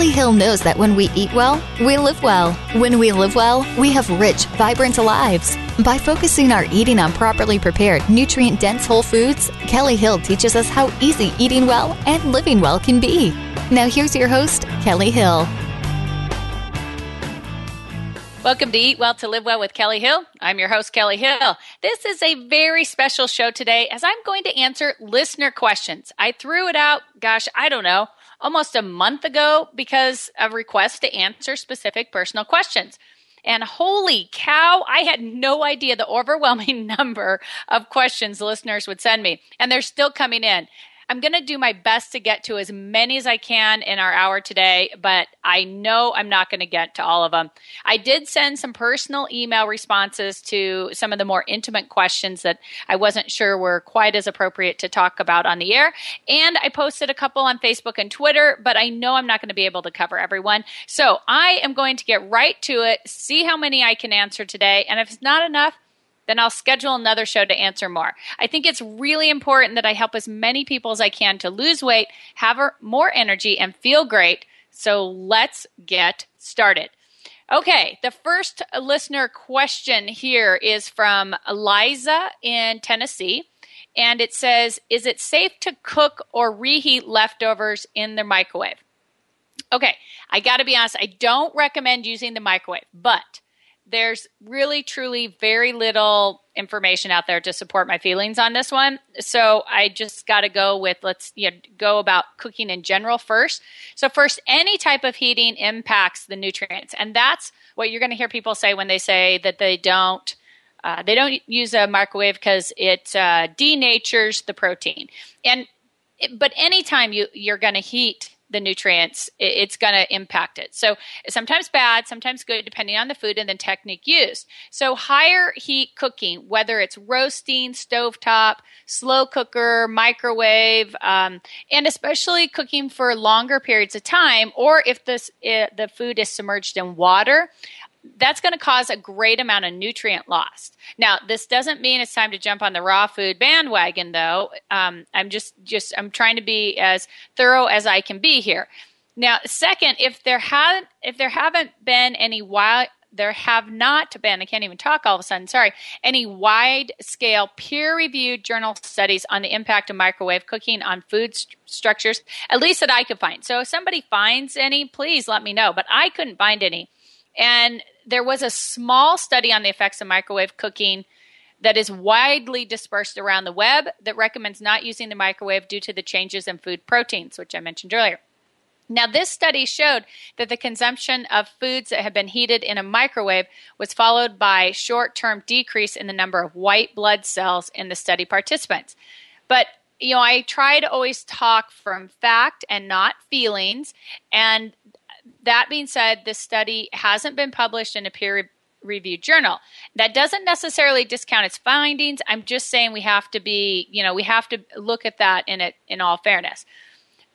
Kellie Hill knows that when we eat well, we live well. When we live well, we have rich, vibrant lives. By focusing our eating on properly prepared, nutrient dense whole foods, Kellie Hill teaches us how easy eating well and living well can be. Now, here's your host, Kellie Hill. Welcome to Eat Well to Live Well with Kellie Hill. I'm your host, Kellie Hill. This is a very special show today as I'm going to answer listener questions. I threw it out, gosh, I don't know, almost a month ago because of requests to answer specific personal questions. And holy cow, I had no idea the overwhelming number of questions listeners would send me. And they're still coming in. I'm going to do my best to get to as many as I can in our hour today, but I know I'm not going to get to all of them. I did send some personal email responses to some of the more intimate questions that I wasn't sure were quite as appropriate to talk about on the air. And I posted a couple on Facebook and Twitter, but I know I'm not going to be able to cover everyone. So I am going to get right to it, see how many I can answer today. And if it's not enough, then I'll schedule another show to answer more. I think it's really important that I help as many people as I can to lose weight, have er, more energy, and feel great. So let's get started. Okay, the first listener question here is from Eliza in Tennessee. And it says, Is it safe to cook or reheat leftovers in the microwave? Okay, I got to be honest, I don't recommend using the microwave, but there's really truly very little information out there to support my feelings on this one. So i just got to go with let's you know, go about cooking in general first. So first any type of heating impacts the nutrients. And that's what you're going to hear people say when they say that they don't uh, they don't use a microwave because it uh, denatures the protein. And but anytime you you're going to heat the nutrients, it's going to impact it. So sometimes bad, sometimes good, depending on the food and the technique used. So higher heat cooking, whether it's roasting, stovetop, slow cooker, microwave, um, and especially cooking for longer periods of time, or if this the food is submerged in water, that's going to cause a great amount of nutrient loss. Now, this doesn't mean it's time to jump on the raw food bandwagon, though. Um, I'm just just I'm trying to be as thorough as I can be here. Now, second, if there have if there haven't been any wild there have not been, I can't even talk all of a sudden, sorry, any wide scale peer reviewed journal studies on the impact of microwave cooking on food st- structures, at least that I could find. So if somebody finds any, please let me know. But I couldn't find any. And there was a small study on the effects of microwave cooking that is widely dispersed around the web that recommends not using the microwave due to the changes in food proteins, which I mentioned earlier. Now, this study showed that the consumption of foods that had been heated in a microwave was followed by short term decrease in the number of white blood cells in the study participants. But you know, I try to always talk from fact and not feelings. And that being said, this study hasn't been published in a peer reviewed journal. That doesn't necessarily discount its findings. I'm just saying we have to be, you know, we have to look at that in it in all fairness.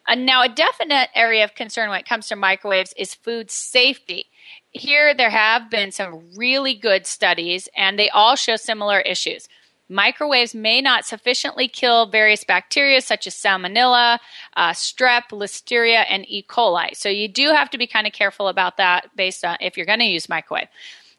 Uh, now, a definite area of concern when it comes to microwaves is food safety. Here, there have been some really good studies, and they all show similar issues. Microwaves may not sufficiently kill various bacteria such as salmonella, uh, strep, listeria, and E. coli. So you do have to be kind of careful about that based on if you're going to use microwave.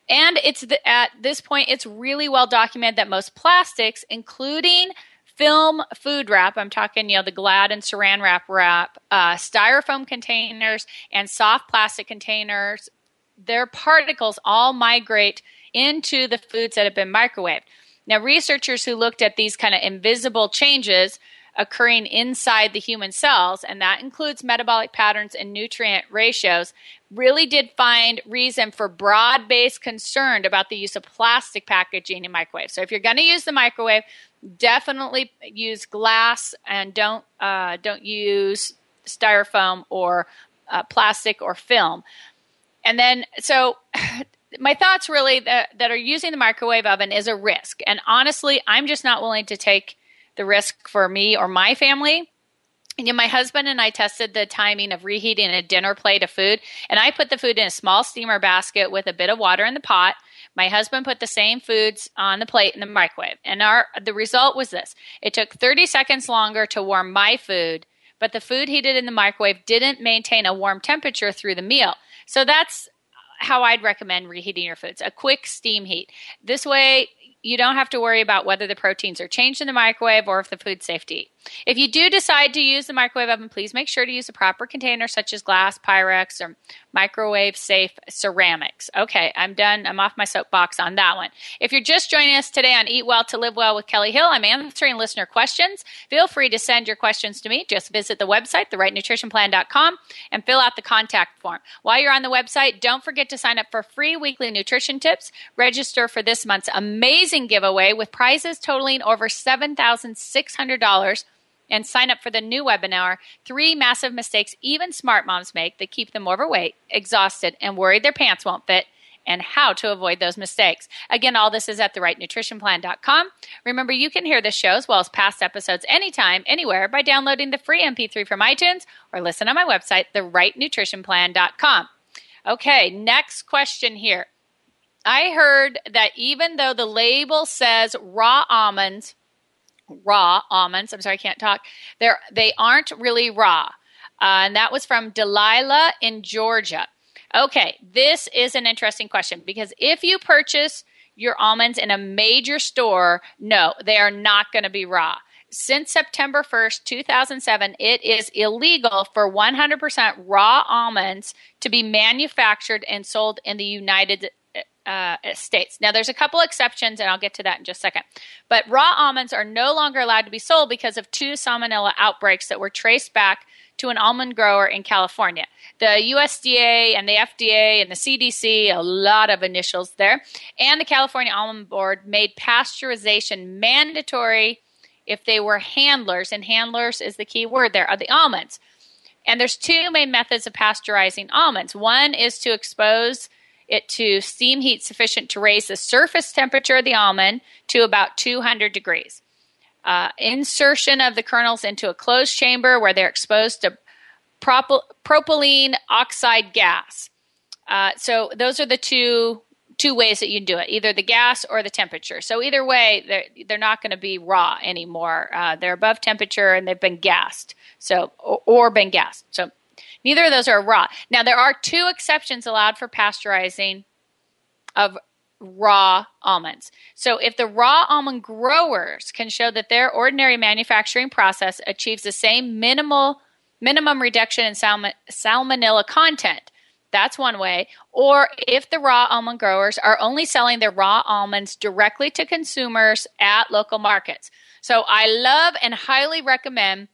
And it's the, at this point, it's really well documented that most plastics, including film food wrap, I'm talking, you know, the Glad and Saran wrap wrap, uh, styrofoam containers, and soft plastic containers, their particles all migrate into the foods that have been microwaved. Now, researchers who looked at these kind of invisible changes occurring inside the human cells, and that includes metabolic patterns and nutrient ratios, really did find reason for broad based concern about the use of plastic packaging in microwaves. So if you're going to use the microwave, definitely use glass and don't uh, don't use styrofoam or uh, plastic or film. And then, so my thoughts really that, that are using the microwave oven is a risk. And honestly, I'm just not willing to take the risk for me or my family. And you know, my husband and I tested the timing of reheating a dinner plate of food, and I put the food in a small steamer basket with a bit of water in the pot. My husband put the same foods on the plate in the microwave, and our the result was this: it took 30 seconds longer to warm my food, but the food heated in the microwave didn't maintain a warm temperature through the meal. So that's how I'd recommend reheating your foods: a quick steam heat. This way, you don't have to worry about whether the proteins are changed in the microwave or if the food's safe to eat. If you do decide to use the microwave oven, please make sure to use a proper container such as glass, Pyrex, or microwave safe ceramics. Okay, I'm done. I'm off my soapbox on that one. If you're just joining us today on Eat Well to Live Well with Kellie Hill, I'm answering listener questions. Feel free to send your questions to me. Just visit the website, therightnutritionplan.com, and fill out the contact form. While you're on the website, don't forget to sign up for free weekly nutrition tips. Register for this month's amazing giveaway with prizes totaling over $7,600 and sign up for the new webinar Three Massive Mistakes Even Smart Moms Make That Keep Them Overweight, Exhausted, and Worried Their Pants Won't Fit. And how to avoid those mistakes. Again, all this is at therightnutritionplan.com. Remember, you can hear this show as well as past episodes anytime, anywhere by downloading the free MP3 from iTunes or listen on my website, therightnutritionplan.com. Okay, next question here. I heard that even though the label says raw almonds raw almonds. I'm sorry, I can't talk. They're they aren't really raw, uh, and that was from Delilah in Georgia. Okay, this is an interesting question because if you purchase your almonds in a major store, no, they are not going to be raw. Since September 1st, 2007, it is illegal for 100% raw almonds to be manufactured and sold in the United uh, states. Now, there's a couple exceptions, and I'll get to that in just a second. But raw almonds are no longer allowed to be sold because of two salmonella outbreaks that were traced back to an almond grower in California. The USDA and the FDA and the CDC, a lot of initials there, and the California Almond Board made pasteurization mandatory if they were handlers, and handlers is the key word there, are the almonds. And there's two main methods of pasteurizing almonds. One is to expose it to steam heat sufficient to raise the surface temperature of the almond to about 200 degrees. Uh, insertion of the kernels into a closed chamber where they're exposed to propyl- propylene oxide gas. Uh, so those are the two two ways that you can do it either the gas or the temperature so either way they're, they're not going to be raw anymore uh, they're above temperature and they've been gassed so or, or been gassed so Neither of those are raw. Now, there are two exceptions allowed for pasteurizing of raw almonds. So, if the raw almond growers can show that their ordinary manufacturing process achieves the same minimal minimum reduction in salmonella content, that's one way. Or if the raw almond growers are only selling their raw almonds directly to consumers at local markets. So, I love and highly recommend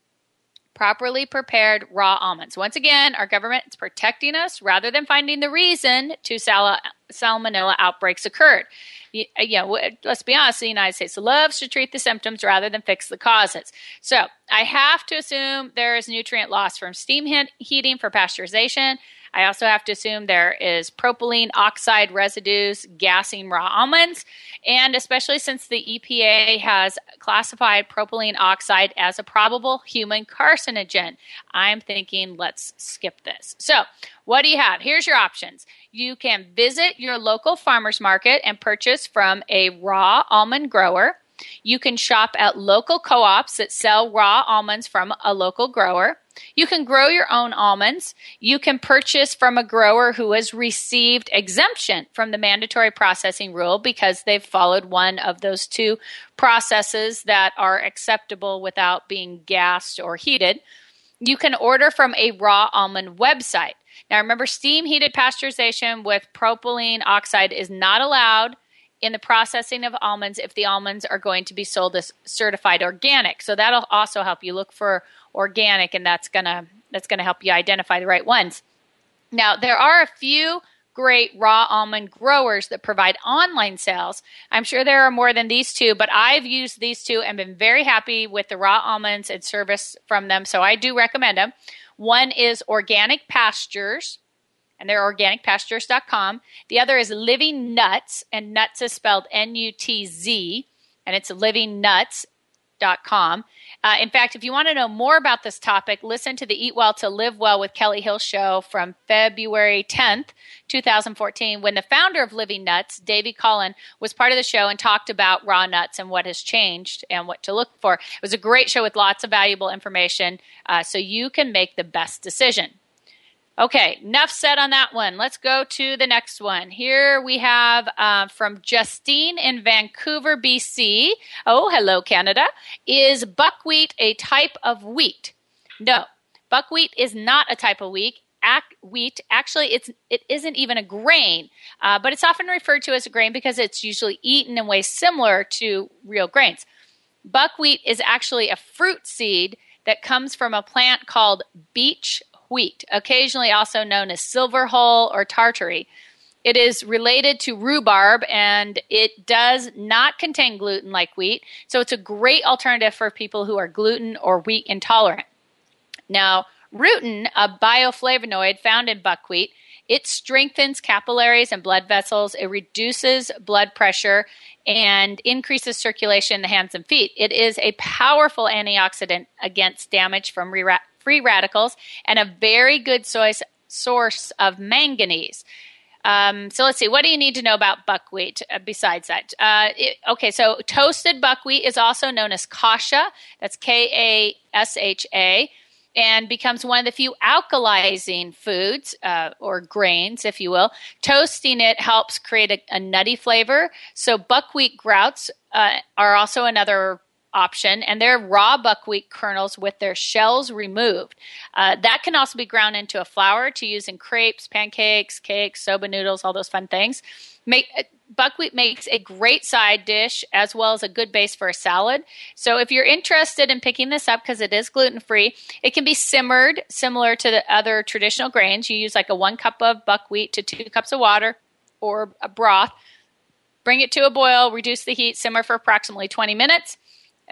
properly prepared raw almonds. Once again, our government is protecting us rather than finding the reason two sal- salmonella outbreaks occurred. You, uh, you know, let's be honest, the United States loves to treat the symptoms rather than fix the causes. So I have to assume there is nutrient loss from steam heating for pasteurization. I also have to assume there is propylene oxide residues gassing raw almonds. And especially since the EPA has classified propylene oxide as a probable human carcinogen, I'm thinking let's skip this. So, what do you have? Here's your options. You can visit your local farmer's market and purchase from a raw almond grower. You can shop at local co ops that sell raw almonds from a local grower. You can grow your own almonds. You can purchase from a grower who has received exemption from the mandatory processing rule because they've followed one of those two processes that are acceptable without being gassed or heated. You can order from a raw almond website. Now, remember, steam heated pasteurization with propylene oxide is not allowed in the processing of almonds if the almonds are going to be sold as certified organic. So that'll also help you look for organic, and that's gonna that's gonna help you identify the right ones. Now there are a few great raw almond growers that provide online sales. I'm sure there are more than these two, but I've used these two and been very happy with the raw almonds and service from them. So I do recommend them. One is Organic Pastures, and they're organicpastures.com. The other is Living Nutz, and nuts is spelled N U T Z, and it's livingnutz.com. Uh, in fact, if you want to know more about this topic, listen to the Eat Well to Live Well with Kellie Hill show from February 10th, 2014, when the founder of Living Nutz, Davey Collin, was part of the show and talked about raw nuts and what has changed and what to look for. It was a great show with lots of valuable information uh, so you can make the best decision. Okay, enough said on that one. Let's go to the next one. Here we have uh, from Justine in Vancouver, BC. Oh, hello, Canada. Is buckwheat a type of wheat? No, buckwheat is not a type of wheat. Ac- wheat actually it's it isn't even a grain uh, but it's often referred to as a grain because it's usually eaten in ways similar to real grains buckwheat is actually a fruit seed that comes from a plant called beech wheat, occasionally also known as silver hull or tartary. It is related to rhubarb and it does not contain gluten like wheat, so it's a great alternative for people who are gluten or wheat intolerant. Now, rutin, a bioflavonoid found in buckwheat, it strengthens capillaries and blood vessels, it reduces blood pressure, and increases circulation in the hands and feet. It is a powerful antioxidant against damage from re- free radicals, and a very good source, source of manganese. Um, so let's see. What do you need to know about buckwheat uh, besides that? Uh, it, okay, so toasted buckwheat is also known as kasha. That's K A S H A, and becomes one of the few alkalizing foods uh, or grains, if you will. Toasting it helps create a, a nutty flavor. So buckwheat groats uh, are also another option, and they're raw buckwheat kernels with their shells removed. Uh, that can also be ground into a flour to use in crepes, pancakes, cakes, soba noodles, all those fun things. Make uh, buckwheat makes a great side dish as well as a good base for a salad. So if you're interested in picking this up because it is gluten free, it can be simmered similar to the other traditional grains. You use like a one cup of buckwheat to two cups of water or a broth. Bring it to a boil, reduce the heat, simmer for approximately 20 minutes.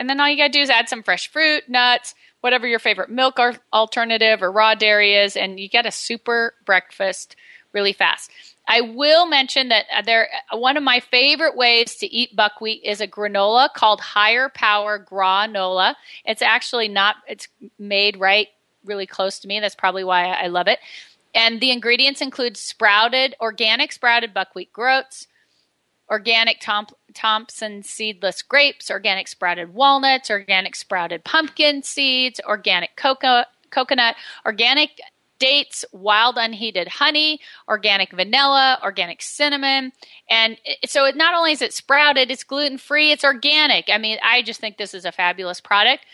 And then all you got to do is add some fresh fruit, nuts, whatever your favorite milk alternative or raw dairy is, and you get a super breakfast really fast. I will mention that uh, there one of my favorite ways to eat buckwheat is a granola called Higher Power Granola. It's actually not it's made right really close to me. That's probably why I love it. And the ingredients include sprouted organic sprouted buckwheat groats, organic Tom- Thompson seedless grapes, organic sprouted walnuts, organic sprouted pumpkin seeds, organic cocoa, coconut, organic dates, wild unheated honey, organic vanilla, organic cinnamon. And so it not only is it sprouted, it's gluten free, it's organic. I mean, I just think this is a fabulous product.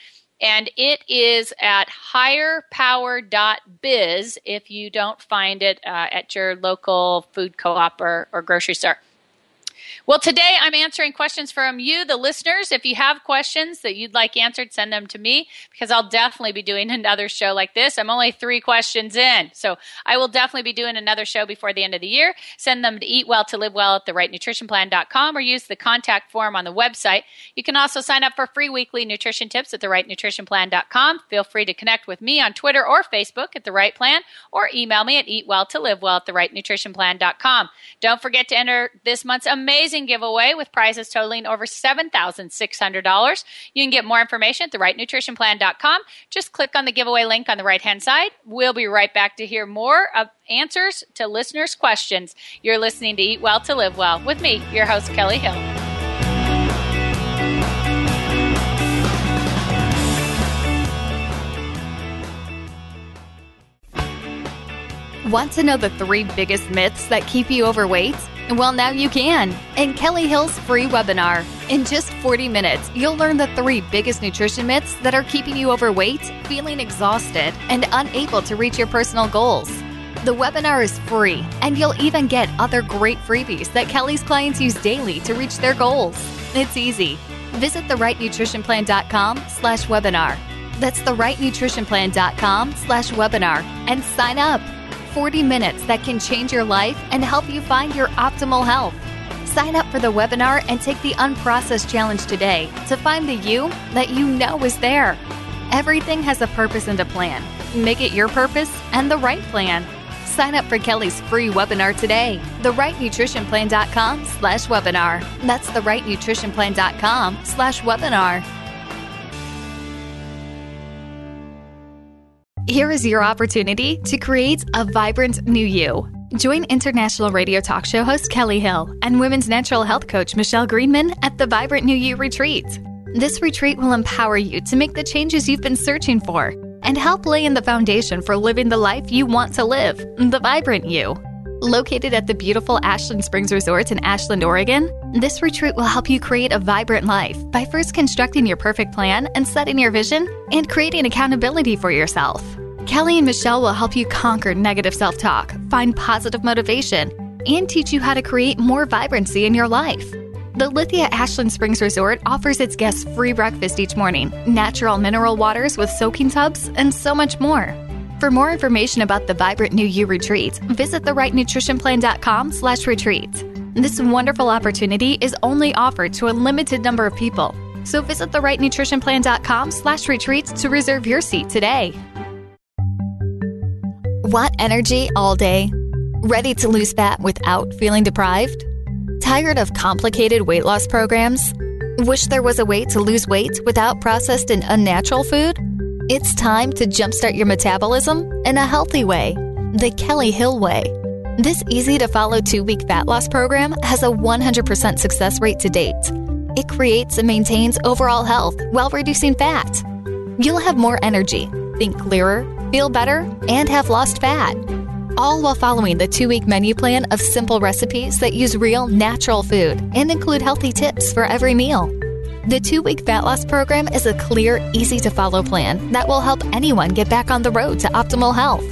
And it is at higherpower.biz if you don't find it uh, at your local food co op or, or grocery store. Well, today I'm answering questions from you, the listeners. If you have questions that you'd like answered, send them to me because I'll definitely be doing another show like this. I'm only three questions in. So I will definitely be doing another show before the end of the year. Send them to eat well to live well at the rightnutritionplan.com or use the contact form on the website. You can also sign up for free weekly nutrition tips at the rightnutritionplan.com. Feel free to connect with me on Twitter or Facebook at the right plan or email me at eatwell to live well at the rightnutritionplan.com. Don't forget to enter this month's amazing amazing giveaway with prizes totaling over $7,600. You can get more information at therightnutritionplan.com. Just click on the giveaway link on the right hand side. We'll be right back to hear more of answers to listeners' questions. You're listening to Eat Well to Live Well with me, your host, Kellie Hill. Want to know the three biggest myths that keep you overweight? Well, now you can in Kellie Hill's free webinar. In just 40 minutes, you'll learn the three biggest nutrition myths that are keeping you overweight, feeling exhausted, and unable to reach your personal goals. The webinar is free, and you'll even get other great freebies that Kellie's clients use daily to reach their goals. It's easy. Visit therightnutritionplan.com slash webinar. That's therightnutritionplan.com slash webinar and sign up. 40 minutes that can change your life and help you find your optimal health. Sign up for the webinar and take the Unprocessed Challenge today to find the you that you know is there. Everything has a purpose and a plan. Make it your purpose and the right plan. Sign up for Kellie's free webinar today. TheRightNutritionPlan.com slash webinar. That's TheRightNutritionPlan.com slash webinar. Here is your opportunity to create a vibrant new you. Join international radio talk show host Kellie Hill and women's natural health coach Michelle Greenman at the Vibrant New You Retreat. This retreat will empower you to make the changes you've been searching for and help lay in the foundation for living the life you want to live, the vibrant you. Located at the beautiful Ashland Springs Resort in Ashland, Oregon, this retreat will help you create a vibrant life by first constructing your perfect plan and setting your vision and creating accountability for yourself. Kellie and Michelle will help you conquer negative self talk, find positive motivation, and teach you how to create more vibrancy in your life. The Lithia Ashland Springs Resort offers its guests free breakfast each morning, natural mineral waters with soaking tubs, and so much more. For more information about the Vibrant New You retreat, visit therightnutritionplan.com slash retreat. This wonderful opportunity is only offered to a limited number of people. So visit therightnutritionplan.com slash retreat to reserve your seat today. Want energy all day? Ready to lose fat without feeling deprived? Tired of complicated weight loss programs? Wish there was a way to lose weight without processed and unnatural food? It's time to jumpstart your metabolism in a healthy way, the Kellie Hill Way. This easy to follow two week fat loss program has a 100% success rate to date. It creates and maintains overall health while reducing fat. You'll have more energy, think clearer, feel better, and have lost fat. All while following the two week menu plan of simple recipes that use real, natural food and include healthy tips for every meal. The two week fat loss program is a clear, easy to follow plan that will help anyone get back on the road to optimal health.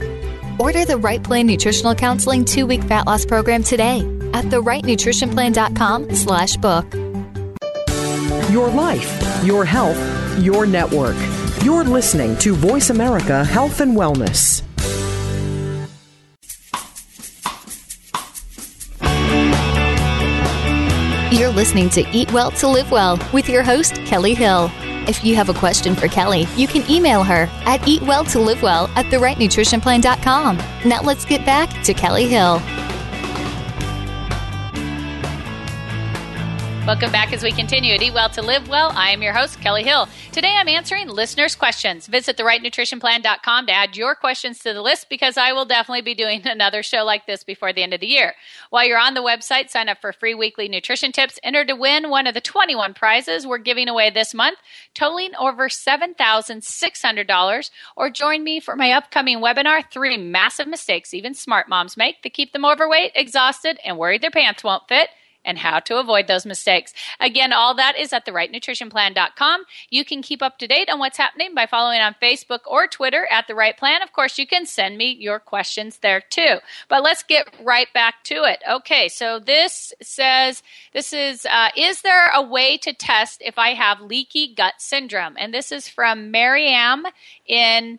Order the Right Plan Nutritional Counseling two week fat loss program today at therightnutritionplan.com slash book. Your life, your health, your network. You're listening to Voice America Health and Wellness. You're listening to Eat Well to Live Well with your host, Kellie Hill. If you have a question for Kellie, you can email her at eatwelltolivewell at therightnutritionplan.com. Now let's get back to Kellie Hill. Welcome back as we continue at Eat Well to Live Well. I am your host, Kellie Hill. Today I'm answering listeners' questions. Visit therightnutritionplan.com to add your questions to the list because I will definitely be doing another show like this before the end of the year. While you're on the website, sign up for free weekly nutrition tips. Enter to win one of the 21 prizes we're giving away this month, totaling over $7,600. Or join me for my upcoming webinar, Three Massive Mistakes Even Smart Moms Make to keep them overweight, exhausted, and worried their pants won't fit and how to avoid those mistakes. Again, all that is at therightnutritionplan.com. You can keep up to date on what's happening by following on Facebook or Twitter at The Right Plan. Of course, you can send me your questions there too. But let's get right back to it. Okay, so this says, this is, uh, is there a way to test if I have leaky gut syndrome? And this is from Mariam in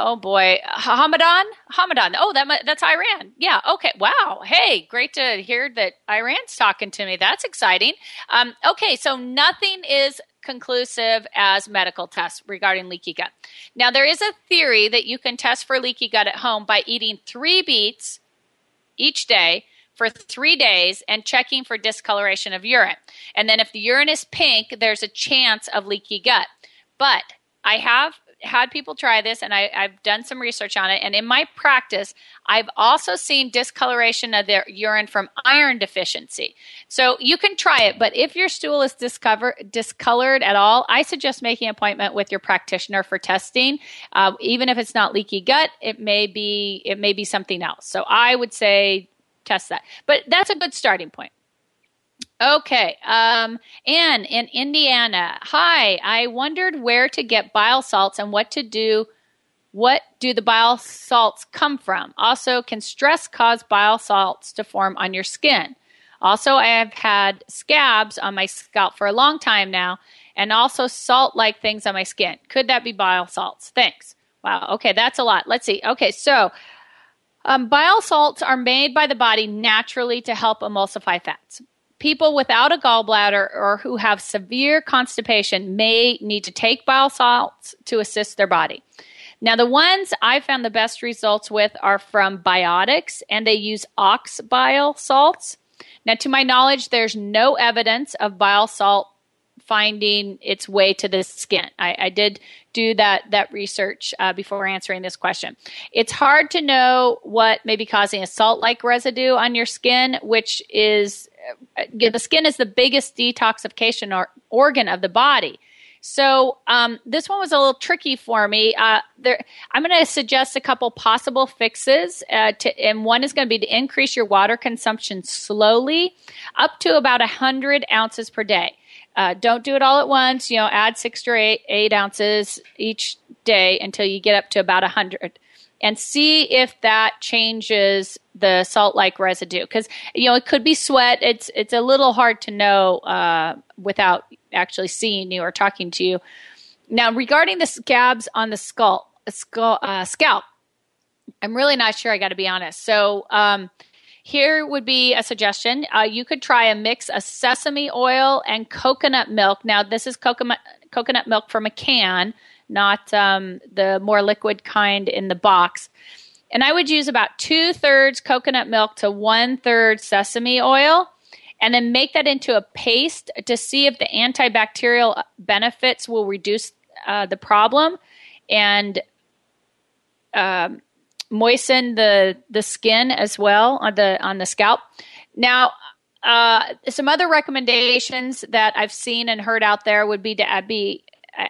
Oh boy, Hamadan, Hamadan. Oh, that that's Iran. Yeah. Okay. Wow. Hey, great to hear that Iran's talking to me. That's exciting. Um, okay, so nothing is conclusive as medical tests regarding leaky gut. Now, there is a theory that you can test for leaky gut at home by eating three beets each day for three days and checking for discoloration of urine. And then if the urine is pink, there's a chance of leaky gut. But I have had people try this and I, have done some research on it. And in my practice, I've also seen discoloration of their urine from iron deficiency. So you can try it, but if your stool is discover, discolored at all, I suggest making an appointment with your practitioner for testing. Uh, even if it's not leaky gut, it may be it may be something else. So I would say test that. But that's a good starting point. Okay. Um, Anne in Indiana. Hi. I wondered where to get bile salts and what to do What do the bile salts come from? Also, can stress cause bile salts to form on your skin? Also, I have had scabs on my scalp for a long time now, and also salt like things on my skin. Could that be bile salts? Thanks. Wow. Okay, that's a lot. Let's see. Okay, so um, bile salts are made by the body naturally to help emulsify fats. People without a gallbladder or who have severe constipation may need to take bile salts to assist their body. Now, the ones I found the best results with are from Biotics, and they use ox bile salts. Now, to my knowledge, there's no evidence of bile salt finding its way to the skin. I, I did do that that research uh, before answering this question. It's hard to know what may be causing a salt-like residue on your skin, which is uh, the skin is the biggest detoxification or, organ of the body. So um, this one was a little tricky for me. Uh, there, I'm going to suggest a couple possible fixes, uh, to, and one is going to be to increase your water consumption slowly, up to about 100 ounces per day. Uh, don't do it all at once. You know, add six to eight, eight ounces each day until you get up to about a 100 and see if that changes the salt-like residue. Because you know it could be sweat. It's it's a little hard to know uh, without actually seeing you or talking to you. Now regarding the scabs on the skull, skull uh, scalp i'm really not sure i got to be honest. So um, here would be a suggestion. Uh, you could try a mix of sesame oil and coconut milk. Now this is coconut coconut milk from a can not um, the more liquid kind in the box. And I would use about two thirds coconut milk to one third sesame oil, and then make that into a paste to see if the antibacterial benefits will reduce uh, the problem. And um, moisten the the skin as well on the on the scalp. Now, uh, some other recommendations that I've seen and heard out there would be to be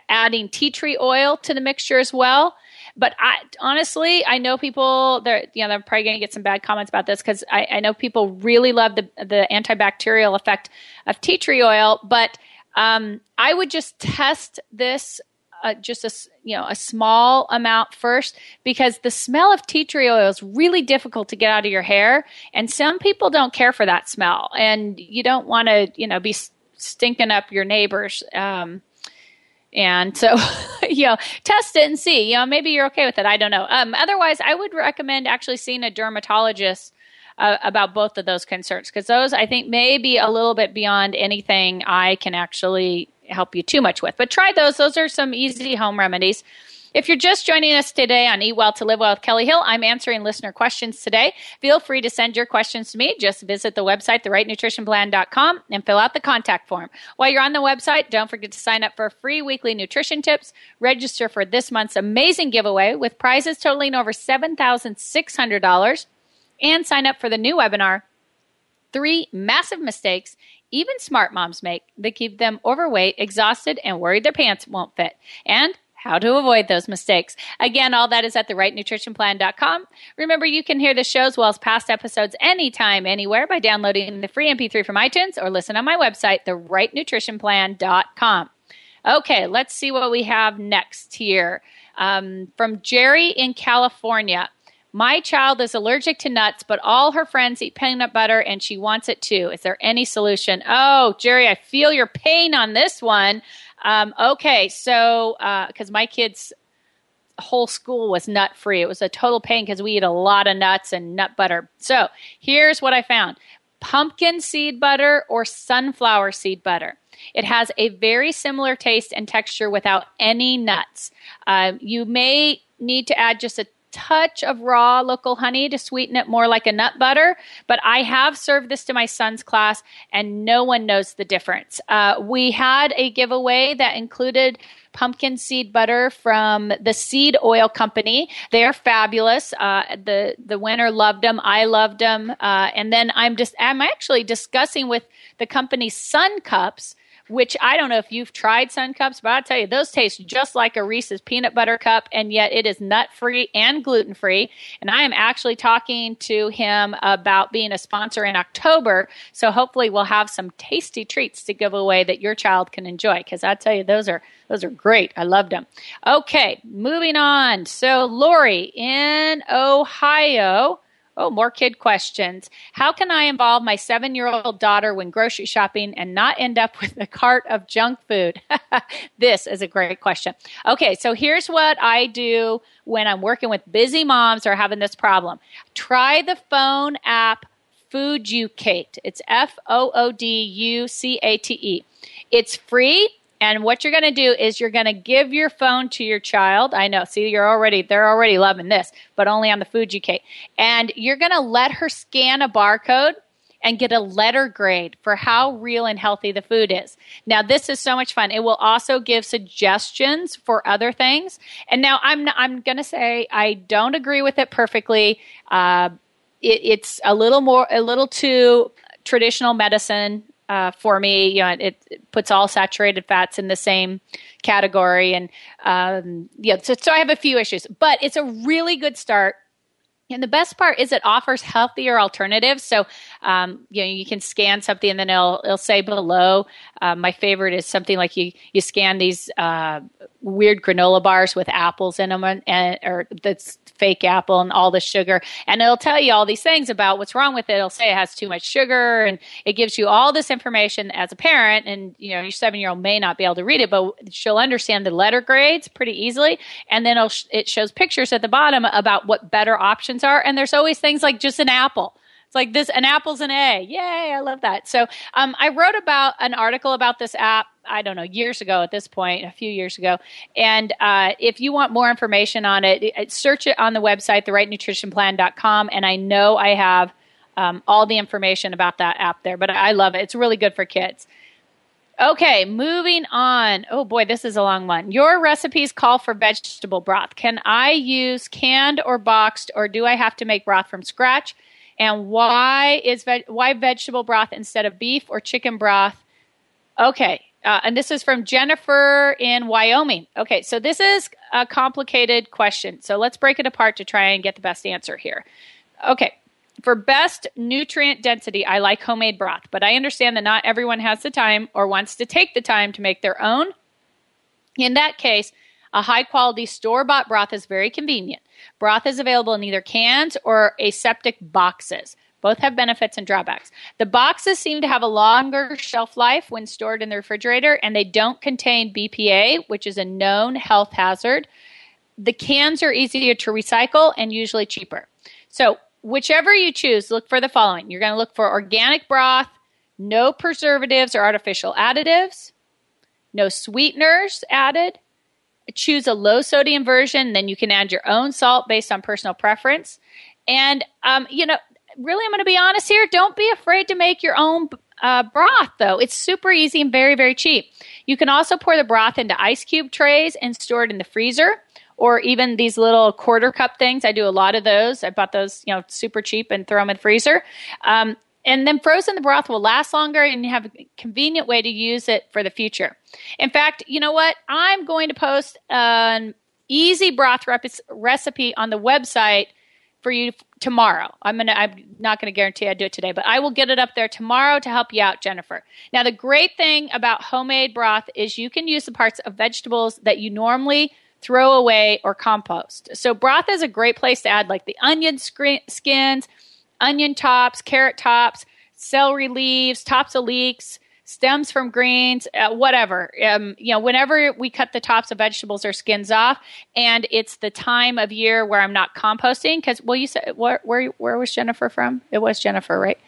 adding tea tree oil to the mixture as well. But I honestly, I know people. They're you know they're probably going to get some bad comments about this because I, I, know people really love the the antibacterial effect of tea tree oil. But um, I would just test this uh, just a you know a small amount first because the smell of tea tree oil is really difficult to get out of your hair, and some people don't care for that smell, and you don't want to you know be stinking up your neighbors. Um, and so, you know, test it and see. You know, maybe you're okay with it. I don't know. Um, otherwise, I would recommend actually seeing a dermatologist uh, about both of those concerns because those I think may be a little bit beyond anything I can actually help you too much with. But try those. Those are some easy home remedies. If you're just joining us today on Eat Well to Live Well with Kellie Hill, I'm answering listener questions today. Feel free to send your questions to me. Just visit the website, therightnutritionplan.com, and fill out the contact form. While you're on the website, don't forget to sign up for free weekly nutrition tips. Register for this month's amazing giveaway with prizes totaling over $7,600, and sign up for the new webinar Three massive mistakes even smart moms make that keep them overweight, exhausted, and worried their pants won't fit. And how to avoid those mistakes. Again, all that is at therightnutritionplan.com. Remember, you can hear the show as well as past episodes anytime, anywhere by downloading the free MP3 from iTunes or listen on my website, therightnutritionplan.com. Okay, let's see what we have next here. Um, from Jerry in California. My child is allergic to nuts, but all her friends eat peanut butter and she wants it too. Is there any solution? Oh, Jerry, I feel your pain on this one. Um, okay, so because uh, my kids' whole school was nut free, it was a total pain because we eat a lot of nuts and nut butter. So here's what I found pumpkin seed butter or sunflower seed butter. It has a very similar taste and texture without any nuts. Uh, you may need to add just a touch of raw local honey to sweeten it more like a nut butter. But I have served this to my son's class, and no one knows the difference. Uh, we had a giveaway that included pumpkin seed butter from the Seed Oil Company. They are fabulous. Uh, the the winner loved them. I loved them. Uh, and then I'm just I'm actually discussing with the company Sun Cups which I don't know if you've tried Sun Cups, but I'll tell you, those taste just like a Reese's peanut butter cup, and yet it is nut free and gluten free. And I am actually talking to him about being a sponsor in October. So hopefully we'll have some tasty treats to give away that your child can enjoy. Because I tell you, those are those are great. I loved them. Okay, moving on. So Lori in Ohio Oh, more kid questions. How can I involve my seven year old daughter when grocery shopping and not end up with a cart of junk food? this is a great question. Okay, so here's what I do when I'm working with busy moms or having this problem. Try the phone app Fooducate. It's F O O D U C A T E. It's free and what you're going to do is you're going to give your phone to your child. I know, see, you're already, they're already loving this, but only on the Fooducate. And you're going to let her scan a barcode and get a letter grade for how real and healthy the food is. Now, this is so much fun. It will also give suggestions for other things. And now I'm, I'm going to say I don't agree with it perfectly. Uh, it, it's a little more, a little too traditional medicine uh, for me. You know, it, it, puts all saturated fats in the same category, and um, yeah, so, so I have a few issues, but it's a really good start. And the best part is it offers healthier alternatives. So, um, you know, you can scan something and then it'll, it'll say below. Uh, my favorite is something like you, you scan these uh, weird granola bars with apples in them and, and or that's fake apple and all the sugar. And it'll tell you all these things about what's wrong with it. It'll say it has too much sugar and it gives you all this information as a parent. And, you know, your seven year old may not be able to read it, but she'll understand the letter grades pretty easily. And then it shows pictures at the bottom about what better options are. And there's always things like just an apple. It's like this, an apple's an A. Yay, I love that. So um, I wrote about an article about this app I don't know, years ago at this point, a few years ago. And uh, if you want more information on it, search it on the website, therightnutritionplan.com. And I know I have um, all the information about that app there, but I love it. It's really good for kids. Okay, moving on. Oh boy, this is a long one. Your recipes call for vegetable broth. Can I use canned or boxed, or do I have to make broth from scratch? And why is why vegetable broth instead of beef or chicken broth? Okay, uh, and this is from Jennifer in Wyoming. Okay, so this is a complicated question. So let's break it apart to try and get the best answer here. Okay, for best nutrient density, I like homemade broth, but I understand that not everyone has the time or wants to take the time to make their own. In that case, a high quality store bought broth is very convenient. Broth is available in either cans or aseptic boxes. Both have benefits and drawbacks. The boxes seem to have a longer shelf life when stored in the refrigerator, and they don't contain BPA, which is a known health hazard. The cans are easier to recycle and usually cheaper. So, whichever you choose, look for the following you're going to look for organic broth, no preservatives or artificial additives, no sweeteners added. Choose a low sodium version, then you can add your own salt based on personal preference. And, um, you know, really, I'm going to be honest here. Don't be afraid to make your own uh, broth, though. It's super easy and very, very cheap. You can also pour the broth into ice cube trays and store it in the freezer or even these little quarter cup things. I do a lot of those. I bought those, you know, super cheap and throw them in the freezer. Um, and then frozen the broth will last longer and you have a convenient way to use it for the future. In fact, you know what? I'm going to post an easy broth rep- recipe on the website for you tomorrow. I'm gonna. I'm not gonna guarantee I do it today, but I will get it up there tomorrow to help you out, Jennifer. Now, the great thing about homemade broth is you can use the parts of vegetables that you normally throw away or compost. So, broth is a great place to add like the onion skins, onion tops, carrot tops, celery leaves, tops of leeks stems from greens, uh, whatever. Um, you know, whenever we cut the tops of vegetables or skins off, and it's the time of year where I'm not composting, because well, you said where, where where was Jennifer from? It was Jennifer, right?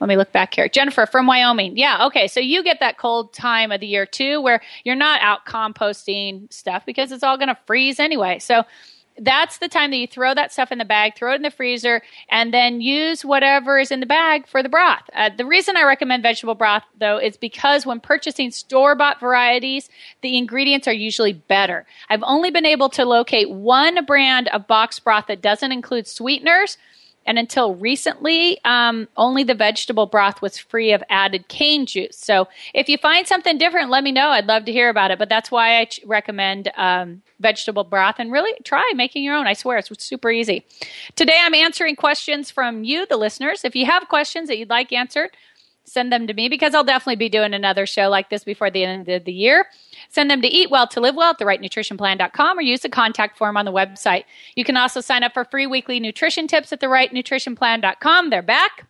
Let me look back here. Jennifer from Wyoming. Yeah, okay. So you get that cold time of the year too, where you're not out composting stuff because it's all going to freeze anyway. So that's the time that you throw that stuff in the bag, throw it in the freezer, and then use whatever is in the bag for the broth. Uh, the reason I recommend vegetable broth, though, is because when purchasing store bought varieties, the ingredients are usually better. I've only been able to locate one brand of box broth that doesn't include sweeteners And until recently, um, only the vegetable broth was free of added cane juice. So if you find something different, let me know. I'd love to hear about it. But that's why I ch- recommend um, vegetable broth and really try making your own. I swear it's super easy. Today I'm answering questions from you, the listeners. If you have questions that you'd like answered, send them to me because I'll definitely be doing another show like this before the end of the year. Send them to Eat Well to Live Well at therightnutritionplan.com or use the contact form on the website. You can also sign up for free weekly nutrition tips at therightnutritionplan.com. They're back.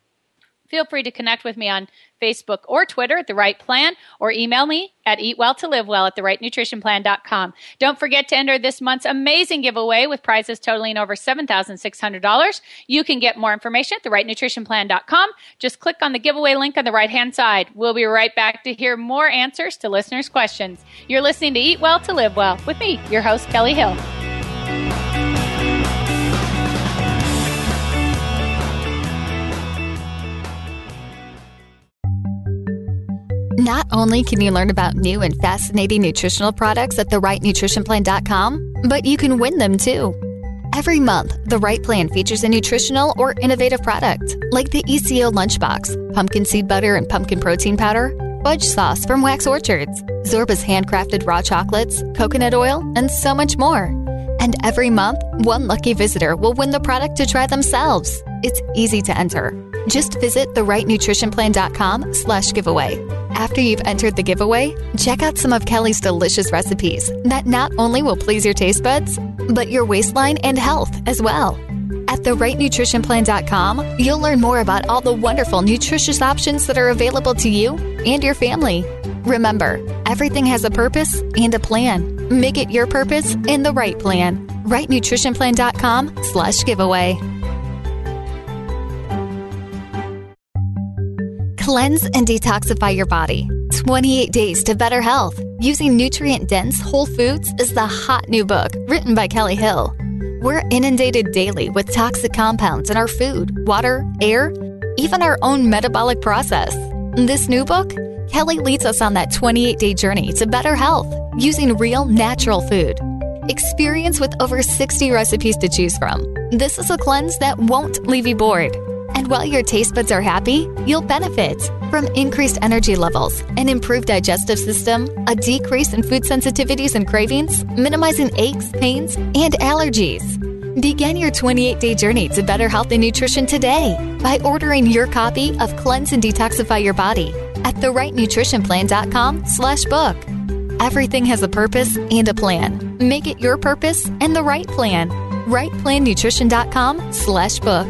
Feel free to connect with me on Facebook or Twitter at The Right Plan or email me at eatwelltolivewell at therightnutritionplan.com. Don't forget to enter this month's amazing giveaway with prizes totaling over $7,600. You can get more information at therightnutritionplan.com. Just click on the giveaway link on the right hand side. We'll be right back to hear more answers to listeners' questions. You're listening to Eat Well to Live Well with me, your host, Kellie Hill. Not only can you learn about new and fascinating nutritional products at therightnutritionplan.com, but you can win them too. Every month, The Right Plan features a nutritional or innovative product, like the ECO Lunchbox, pumpkin seed butter and pumpkin protein powder, fudge sauce from Wax Orchards, Zorba's handcrafted raw chocolates, coconut oil, and so much more. And every month, one lucky visitor will win the product to try themselves. It's easy to enter. Just visit therightnutritionplan.com slash giveaway. After you've entered the giveaway, check out some of Kellie's delicious recipes that not only will please your taste buds, but your waistline and health as well. At therightnutritionplan.com, you'll learn more about all the wonderful nutritious options that are available to you and your family. Remember, everything has a purpose and a plan. Make it your purpose and the right plan. Rightnutritionplan.com slash giveaway. Cleanse and detoxify your body. 28 Days to Better Health using nutrient dense whole foods is the hot new book written by Kellie Hill. We're inundated daily with toxic compounds in our food, water, air, even our own metabolic process. This new book, Kellie leads us on that 28 day journey to better health using real natural food. Experience with over 60 recipes to choose from. This is a cleanse that won't leave you bored. And while your taste buds are happy, you'll benefit from increased energy levels, an improved digestive system, a decrease in food sensitivities and cravings, minimizing aches, pains, and allergies. Begin your 28 day journey to better health and nutrition today by ordering your copy of Cleanse and Detoxify Your Body at therightnutritionplan.com slash book. Everything has a purpose and a plan. Make it your purpose and the right plan. RightPlanNutrition.com slash book.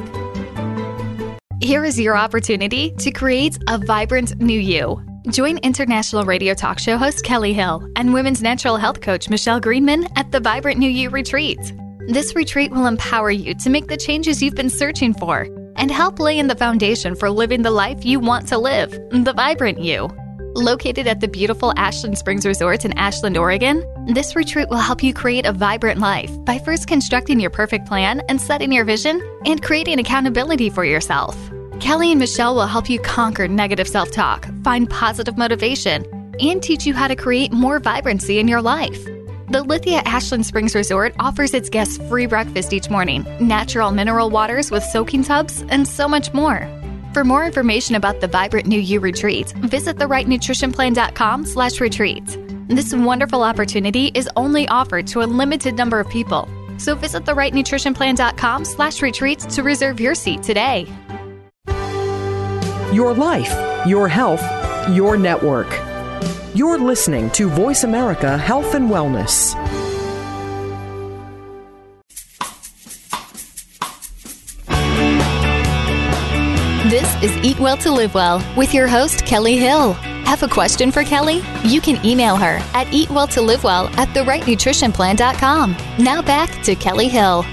Here is your opportunity to create a vibrant new you. Join international radio talk show host Kellie Hill and women's natural health coach Michelle Greenman at the Vibrant New You Retreat. This retreat will empower you to make the changes you've been searching for and help lay in the foundation for living the life you want to live, the vibrant you. Located at the beautiful Ashland Springs Resort in Ashland, Oregon, this retreat will help you create a vibrant life by first constructing your perfect plan and setting your vision and creating accountability for yourself. Kellie and Michelle will help you conquer negative self talk, find positive motivation, and teach you how to create more vibrancy in your life. The Lithia Ashland Springs Resort offers its guests free breakfast each morning, natural mineral waters with soaking tubs, and so much more. For more information about the Vibrant New You retreat, visit therightnutritionplan.com slash retreat. This wonderful opportunity is only offered to a limited number of people. So visit therightnutritionplan.com slash retreat to reserve your seat today. Your life, your health, your network. You're listening to Voice America Health and Wellness. Is Eat Well to Live Well with your host, Kellie Hill. Have a question for Kellie? You can email her at eatwelltolivewell at therightnutritionplan.com. Now back to Kellie Hill.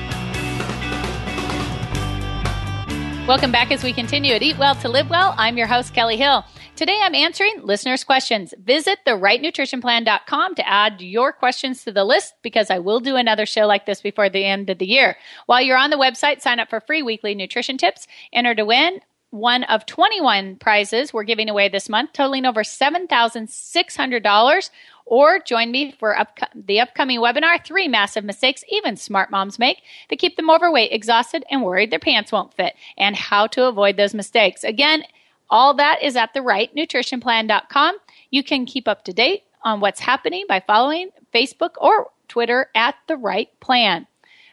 Welcome back as we continue at Eat Well to Live Well. I'm your host, Kellie Hill. Today I'm answering listeners' questions. Visit therightnutritionplan.com to add your questions to the list because I will do another show like this before the end of the year. While you're on the website, sign up for free weekly nutrition tips. Enter to win one of 21 prizes we're giving away this month, totaling over $7,600. Or join me for up- the upcoming webinar Three Massive Mistakes Even Smart Moms Make that keep them overweight, exhausted, and worried their pants won't fit, and how to avoid those mistakes. Again, all that is at therightnutritionplan.com. You can keep up to date on what's happening by following Facebook or Twitter at The Right Plan.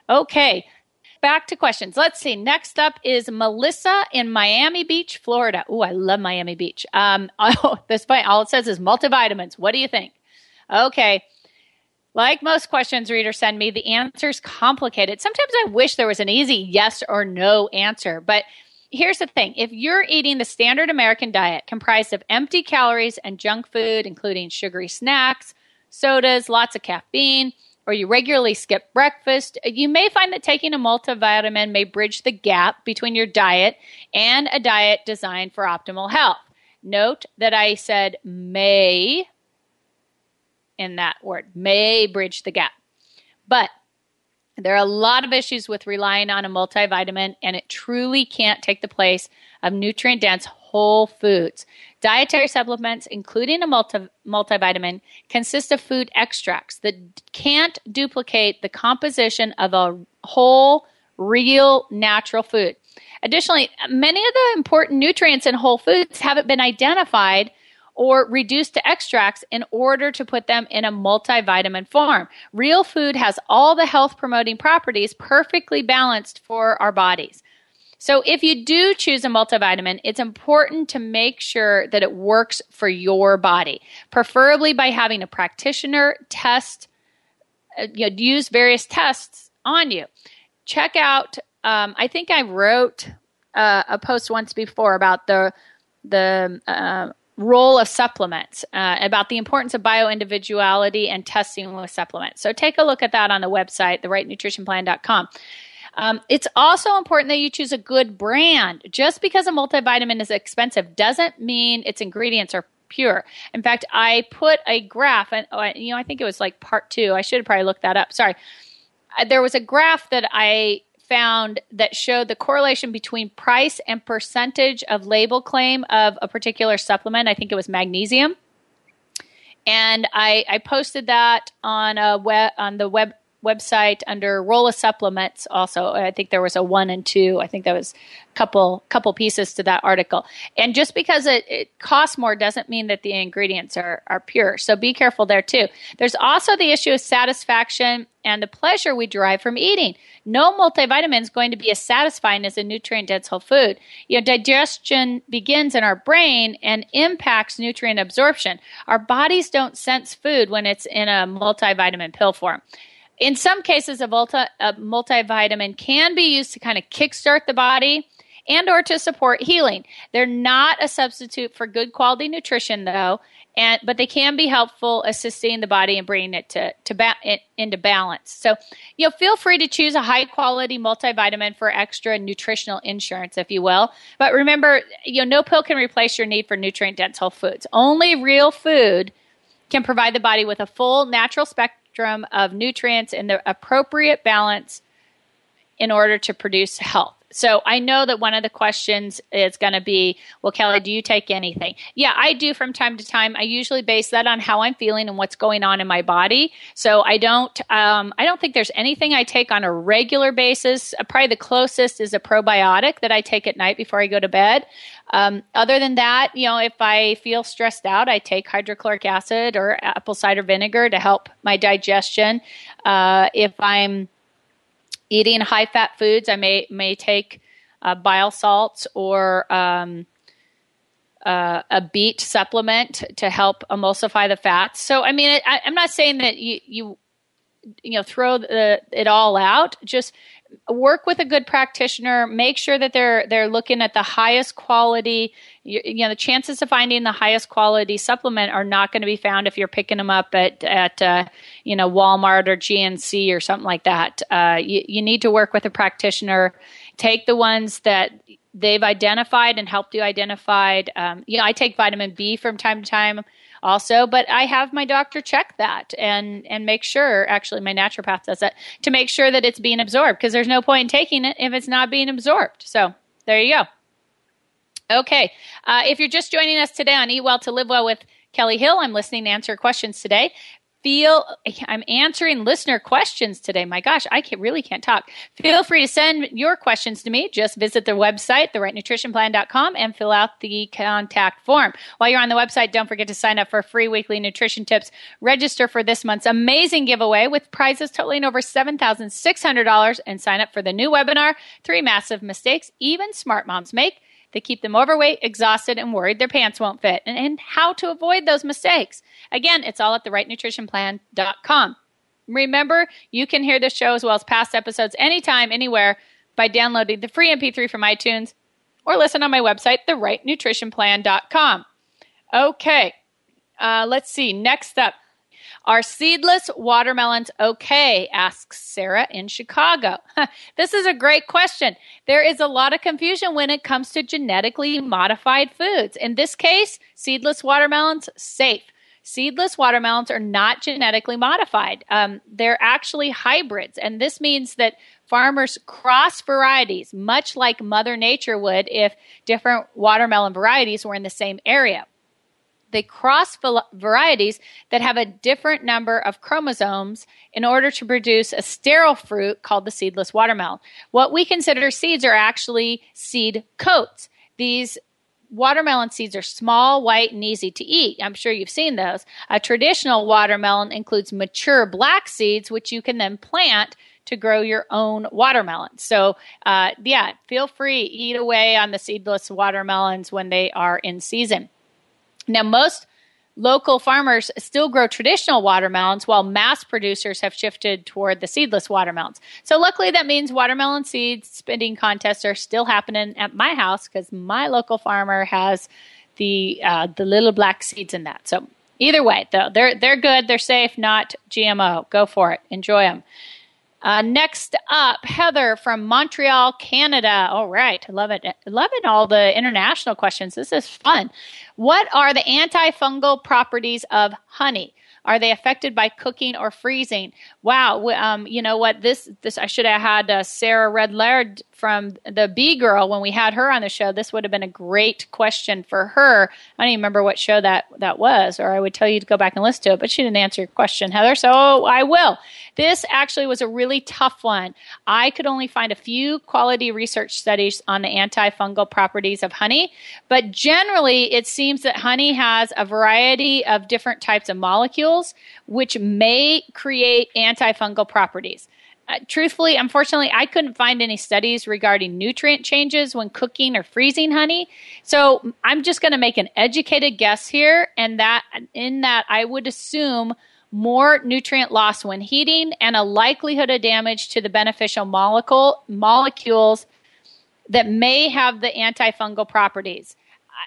Okay, back to questions. Let's see. Next up is Melissa in Miami Beach, Florida. Oh, I love Miami Beach. Um, oh, this point, all it says is multivitamins. What do you think? Okay. Like most questions readers send me, the answer's complicated. Sometimes I wish there was an easy yes or no answer, but here's the thing if you're eating the standard American diet comprised of empty calories and junk food, including sugary snacks, sodas, lots of caffeine, or you regularly skip breakfast, uh, you may find that taking a multivitamin may bridge the gap between your diet and a diet designed for optimal health. Note that I said may in that word, may bridge the gap. But there are a lot of issues with relying on a multivitamin, and it truly can't take the place of nutrient dense whole foods. Dietary supplements, including a multi- multivitamin, consist of food extracts that can't duplicate the composition of a whole, real, natural food. Additionally, many of the important nutrients in whole foods haven't been identified or reduced to extracts in order to put them in a multivitamin form. Real food has all the health promoting properties perfectly balanced for our bodies. So if you do choose a multivitamin, it's important to make sure that it works for your body, preferably by having a practitioner test, uh, you know, use various tests on you. Check out, um, I think I wrote uh, a post once before about the, the, uh, role of supplements, uh, about the importance of bioindividuality and testing with supplements. So take a look at that on the website, therightnutritionplan.com. Um, it's also important that you choose a good brand. Just because a multivitamin is expensive doesn't mean its ingredients are pure. In fact, I put a graph, and oh, you know, I think it was like part two. I should probably looked that up. Sorry. Uh, there was a graph that I found that showed the correlation between price and percentage of label claim of a particular supplement. I think it was magnesium. And I, I posted that on a web, on the web website under role of supplements also. I think there was a one and two. I think that was a couple couple pieces to that article. And just because it, it costs more doesn't mean that the ingredients are, are pure. So be careful there too. There's also the issue of satisfaction and the pleasure we derive from eating. No multivitamin is going to be as satisfying as a nutrient dense whole food. You know digestion begins in our brain and impacts nutrient absorption. Our bodies don't sense food when it's in a multivitamin pill form in some cases, a, multi, a multivitamin can be used to kind of kickstart the body and or to support healing. They're not a substitute for good quality nutrition though, and but they can be helpful assisting the body and bringing it to to ba- into balance. So, you know, feel free to choose a high quality multivitamin for extra nutritional insurance if you will. But remember, you know, no pill can replace your need for nutrient dense whole foods. Only real food can provide the body with a full natural spectrum spectrum of nutrients in the appropriate balance in order to produce health. So I know that one of the questions is going to be, well, Kellie, do you take anything? Yeah, I do from time to time. I usually base that on how I'm feeling and what's going on in my body. So I don't, um, I don't think there's anything I take on a regular basis. Probably the closest is a probiotic that I take at night before I go to bed. Um, other than that, you know, if I feel stressed out, I take hydrochloric acid or apple cider vinegar to help my digestion. Uh, if I'm eating high fat foods, I may may take uh, bile salts or um, uh, a beet supplement to help emulsify the fats. So, I mean, I, am not saying that you you you know throw the, it all out. Just work with a good practitioner. Make sure that they're they're looking at the highest quality. You, you, know, the chances of finding the highest quality supplement are not going to be found if you're picking them up at at uh, you know Walmart or GNC or something like that. Uh, you, you need to work with a practitioner. Take the ones that they've identified and helped you identified. Um, you know, I take vitamin B from time to time also but i have my doctor check that and and make sure actually my naturopath does that to make sure that it's being absorbed because there's no point in taking it if it's not being absorbed so there you go Okay. Uh, if you're just joining us today on Eat Well to Live Well with Kellie Hill, I'm listening to answer questions today feel I'm answering listener questions today. My gosh, I can, really can't talk. Feel free to send your questions to me. Just visit the website, therightnutritionplan.com, and fill out the contact form. While you're on the website, don't forget to sign up for free weekly nutrition tips. Register for this month's amazing giveaway with prizes totaling over $7,600 and sign up for the new webinar, Three Massive Mistakes Even Smart Moms Make they keep them overweight, exhausted, and worried their pants won't fit, and, and how to avoid those mistakes. Again, it's all at therightnutritionplan.com. Remember, you can hear this show as well as past episodes anytime, anywhere by downloading the free MP3 from iTunes or listen on my website, therightnutritionplan.com. Okay, uh, let's see. Next up, are seedless watermelons okay? asks Sarah in Chicago. this is a great question. There is a lot of confusion when it comes to genetically modified foods. In this case, seedless watermelons, safe. Seedless watermelons are not genetically modified. Um, they're actually hybrids. And this means that farmers cross varieties, much like Mother Nature would if different watermelon varieties were in the same area they cross varieties that have a different number of chromosomes in order to produce a sterile fruit called the seedless watermelon. What we consider seeds are actually seed coats. These watermelon seeds are small, white, and easy to eat. I'm sure you've seen those. A traditional watermelon includes mature black seeds, which you can then plant to grow your own watermelon. So, uh, yeah, feel free eat away on the seedless watermelons when they are in season. Now, most local farmers still grow traditional watermelons while mass producers have shifted toward the seedless watermelons. So, luckily, that means watermelon seed spinning contests are still happening at my house because my local farmer has the uh, the little black seeds in that. So, either way, though, they're they're good, they're safe, not GMO. Go for it, enjoy them. Uh, next up, Heather from Montreal, Canada. All right, love it, loving all the international questions. This is fun. What are the antifungal properties of honey? Are they affected by cooking or freezing? Wow, um, you know what? This this I should have had uh, Sarah Red Laird from the Bee Girl when we had her on the show. This would have been a great question for her. I don't even remember what show that that was, or I would tell you to go back and listen to it. But she didn't answer your question, Heather. So I will. This actually was a really tough one. I could only find a few quality research studies on the antifungal properties of honey, but generally it seems that honey has a variety of different types of molecules which may create antifungal properties. Uh, truthfully, unfortunately, I couldn't find any studies regarding nutrient changes when cooking or freezing honey. So I'm just going to make an educated guess here, and that in that I would assume more nutrient loss when heating, and a likelihood of damage to the beneficial molecule, molecules that may have the antifungal properties.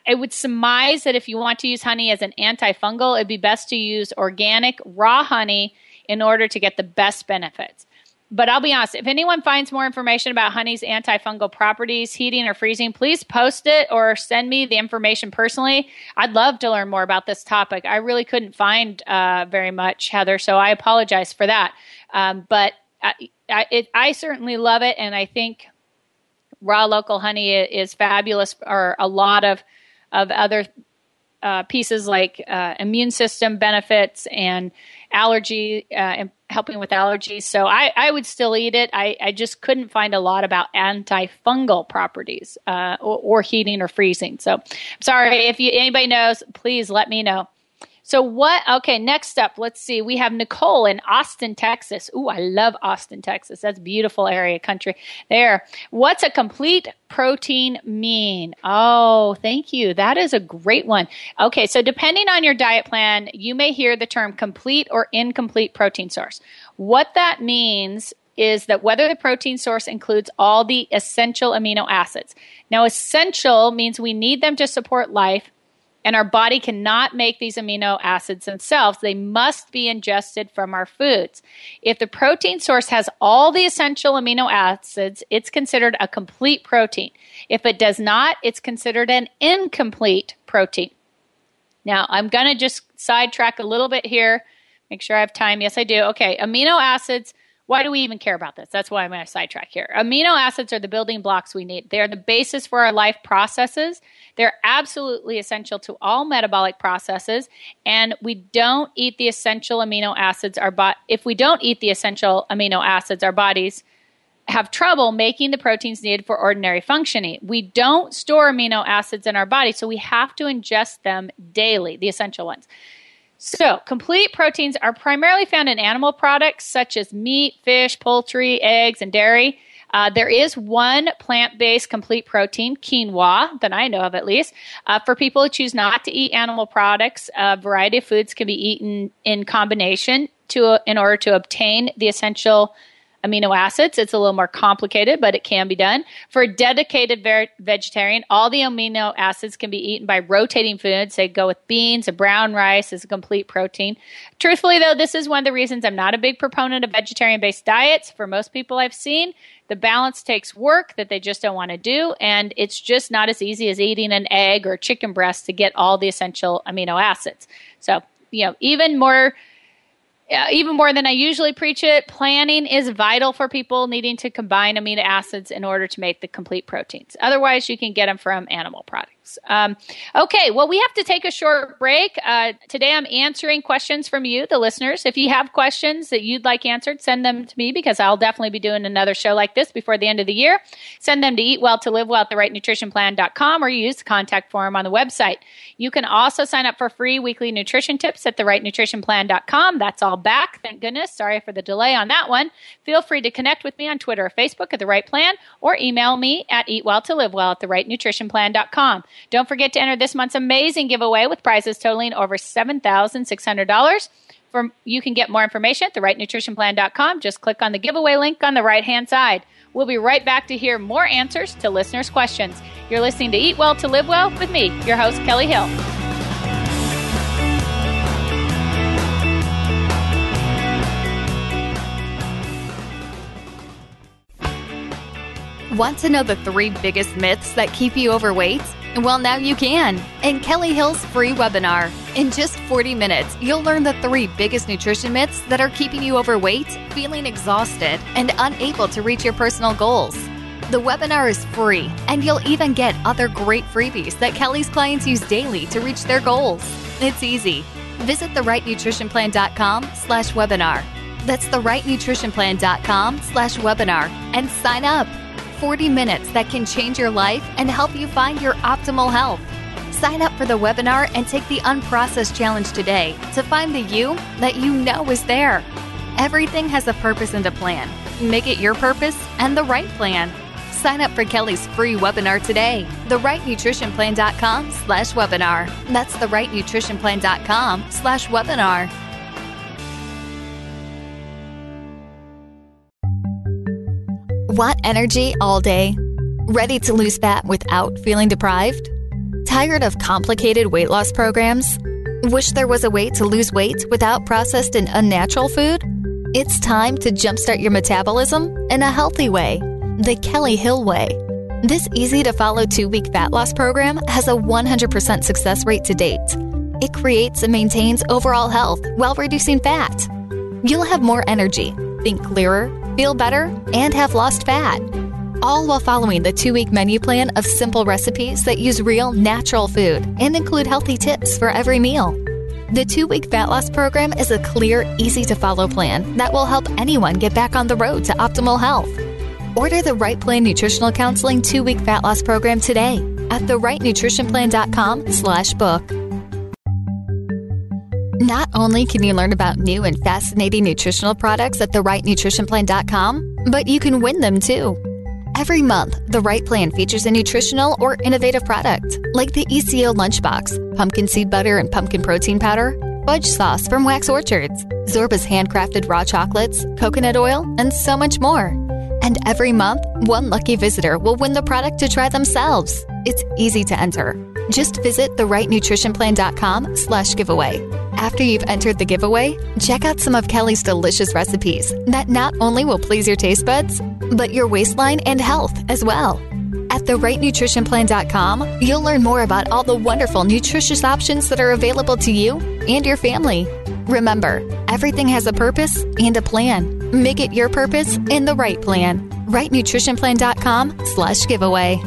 I would surmise that if you want to use honey as an antifungal, it'd be best to use organic raw honey in order to get the best benefits but I'll be honest, if anyone finds more information about honey's antifungal properties, heating or freezing, please post it or send me the information personally. I'd love to learn more about this topic. I really couldn't find uh, very much, Heather, so I apologize for that. Um, but I, I, it, I certainly love it, and I think raw local honey is fabulous, or a lot of of other uh, pieces like uh, immune system benefits and allergy uh, helping with allergies. So I, I would still eat it. I, I just couldn't find a lot about antifungal properties uh, or, or, heating or freezing. So sorry if you, anybody knows, please let me know. So what? Okay, next up, let's see. We have Nicole in Austin, Texas. Ooh, I love Austin, Texas. That's beautiful area country there. What's a complete protein mean? Oh, thank you. That is a great one. Okay, so depending on your diet plan, you may hear the term complete or incomplete protein source. What that means is that whether the protein source includes all the essential amino acids. Now, essential means we need them to support life and our body cannot make these amino acids themselves. They must be ingested from our foods. If the protein source has all the essential amino acids, it's considered a complete protein. If it does not, it's considered an incomplete protein. Now, I'm going to just sidetrack a little bit here. Make sure I have time. Yes, I do. Okay, amino acids why do we even care about this? That's why I'm going to sidetrack here. Amino acids are the building blocks we need. They're the basis for our life processes. They're absolutely essential to all metabolic processes. And we don't eat the essential amino acids. Our bo- if we don't eat the essential amino acids, our bodies have trouble making the proteins needed for ordinary functioning. We don't store amino acids in our body, so we have to ingest them daily, the essential ones. So, complete proteins are primarily found in animal products such as meat, fish, poultry, eggs, and dairy. Uh, there is one plant based complete protein, quinoa, that I know of at least. Uh, for people who choose not to eat animal products, a variety of foods can be eaten in combination to, in order to obtain the essential amino acids. It's a little more complicated, but it can be done. For a dedicated ver- vegetarian, all the amino acids can be eaten by rotating foods. They go with beans, a brown rice is a complete protein. Truthfully, though, this is one of the reasons I'm not a big proponent of vegetarian based diets. For most people I've seen, the balance takes work that they just don't want to do, and it's just not as easy as eating an egg or chicken breast to get all the essential amino acids. So, you know, even more even more than I usually preach it, planning is vital for people needing to combine amino acids in order to make the complete proteins. Otherwise, you can get them from animal products. Um, okay, well, we have to take a short break. Uh, today I'm answering questions from you, the listeners. If you have questions that you'd like answered, send them to me because I'll definitely be doing another show like this before the end of the year. Send them to eat well to live well at the right nutrition plan.com or use the contact form on the website. You can also sign up for free weekly nutrition tips at the right nutrition plan.com. That's all back. Thank goodness. Sorry for the delay on that one. Feel free to connect with me on Twitter or Facebook at the right plan or email me at eat well to live well at the right nutrition plan.com. Don't forget to enter this month's amazing giveaway with prizes totaling over $7,600. For, you can get more information at therightnutritionplan.com. Just click on the giveaway link on the right hand side. We'll be right back to hear more answers to listeners' questions. You're listening to Eat Well to Live Well with me, your host, Kellie Hill. Want to know the three biggest myths that keep you overweight? Well, now you can in Kellie Hill's free webinar. In just 40 minutes, you'll learn the three biggest nutrition myths that are keeping you overweight, feeling exhausted, and unable to reach your personal goals. The webinar is free, and you'll even get other great freebies that Kellie's clients use daily to reach their goals. It's easy. Visit therightnutritionplan.com slash webinar. That's therightnutritionplan.com slash webinar and sign up. 40 minutes that can change your life and help you find your optimal health. Sign up for the webinar and take the Unprocessed Challenge today to find the you that you know is there. Everything has a purpose and a plan. Make it your purpose and the right plan. Sign up for Kellie's free webinar today. TheRightNutritionPlan.com slash webinar. That's TheRightNutritionPlan.com slash webinar. Want energy all day? Ready to lose fat without feeling deprived? Tired of complicated weight loss programs? Wish there was a way to lose weight without processed and unnatural food? It's time to jumpstart your metabolism in a healthy way the Kellie Hill Way. This easy to follow two week fat loss program has a 100% success rate to date. It creates and maintains overall health while reducing fat. You'll have more energy, think clearer, feel better, and have lost fat. All while following the two week menu plan of simple recipes that use real, natural food and include healthy tips for every meal. The two week fat loss program is a clear, easy to follow plan that will help anyone get back on the road to optimal health. Order the Right Plan Nutritional Counseling two week fat loss program today at therightnutritionplan.com slash book. Not only can you learn about new and fascinating nutritional products at therightnutritionplan.com, but you can win them too. Every month, The Right Plan features a nutritional or innovative product, like the ECO Lunchbox, pumpkin seed butter and pumpkin protein powder, fudge sauce from Wax Orchards, Zorba's handcrafted raw chocolates, coconut oil, and so much more. And every month, one lucky visitor will win the product to try themselves. It's easy to enter. Just visit therightnutritionplan.com slash giveaway. After you've entered the giveaway, check out some of Kellie's delicious recipes that not only will please your taste buds, but your waistline and health as well. At therightnutritionplan.com, you'll learn more about all the wonderful nutritious options that are available to you and your family. Remember, everything has a purpose and a plan. Make it your purpose in the right plan. RightNutritionPlan.com slash giveaway.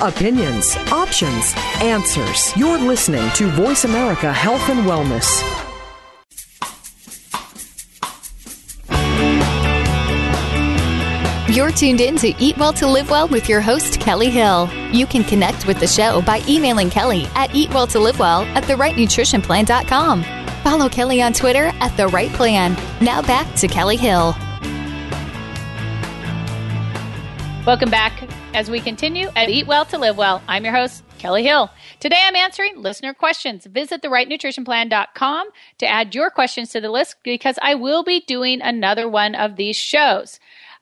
Opinions, options, answers. You're listening to Voice America Health and Wellness. You're tuned in to Eat Well to Live Well with your host, Kellie Hill. You can connect with the show by emailing Kellie at eatwelltolivewell at therightnutritionplan.com. Follow Kellie on Twitter at The Right Plan. Now back to Kellie Hill. Welcome back as we continue at Eat Well to Live Well. I'm your host, Kellie Hill. Today I'm answering listener questions. Visit therightnutritionplan.com to add your questions to the list because I will be doing another one of these shows.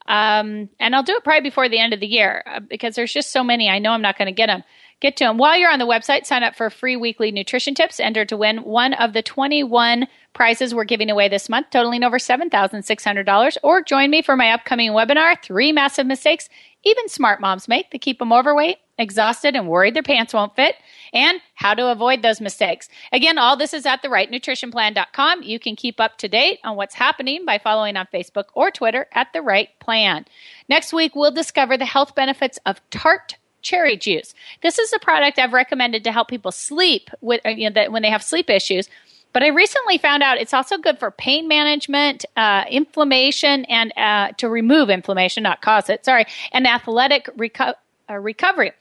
Um, and I'll do it probably before the end of the year uh, because there's just so many. I know I'm not going to get them. Get to them. While you're on the website, sign up for free weekly nutrition tips. Enter to win one of the 21 prizes we're giving away this month, totaling over $7,600. Or join me for my upcoming webinar, Three Massive Mistakes Even Smart Moms Make That Keep Them Overweight, Exhausted, and Worried Their Pants Won't Fit and how to avoid those mistakes. Again, all this is at therightnutritionplan.com. You can keep up to date on what's happening by following on Facebook or Twitter at The Right Plan. Next week, we'll discover the health benefits of tart cherry juice. This is a product I've recommended to help people sleep with uh, you know that when they have sleep issues. But I recently found out it's also good for pain management, uh, inflammation, and uh, to remove inflammation, not cause it. Sorry, and athletic reco- uh, recovery.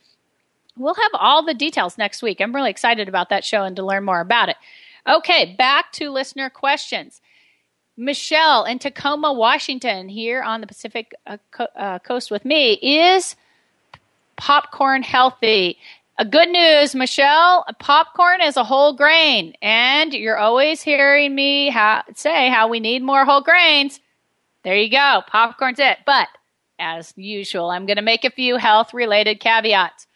We'll have all the details next week. I'm really excited about that show and to learn more about it. Okay, back to listener questions. Michelle in Tacoma, Washington, here on the Pacific uh, co- uh, coast with me, is popcorn healthy? Uh, good news, Michelle. Popcorn is a whole grain, and you're always hearing me ha- say how we need more whole grains. There you go. Popcorn's it. But as usual, I'm going to make a few health related caveats.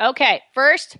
Okay, first,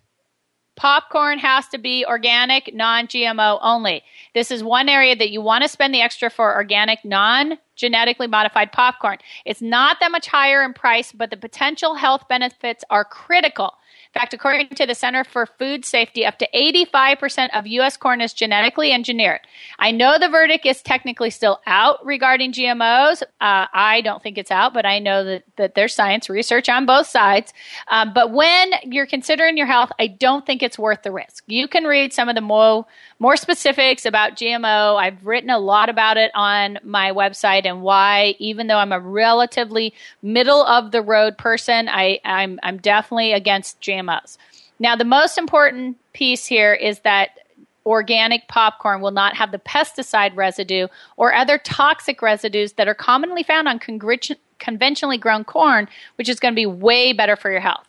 popcorn has to be organic, non GMO only. This is one area that you want to spend the extra for organic, non genetically modified popcorn. It's not that much higher in price, but the potential health benefits are critical. In fact, according to the Center for Food Safety, up to 85% of U.S. corn is genetically engineered. I know the verdict is technically still out regarding GMOs. Uh, I don't think it's out, but I know that, that there's science research on both sides. Um, but when you're considering your health, I don't think it's worth the risk. You can read some of the more, more specifics about GMO. I've written a lot about it on my website and why, even though I'm a relatively middle of the road person, I, I'm, I'm definitely against GMO GMOs. Now, the most important piece here is that organic popcorn will not have the pesticide residue or other toxic residues that are commonly found on conventionally grown corn, which is going to be way better for your health.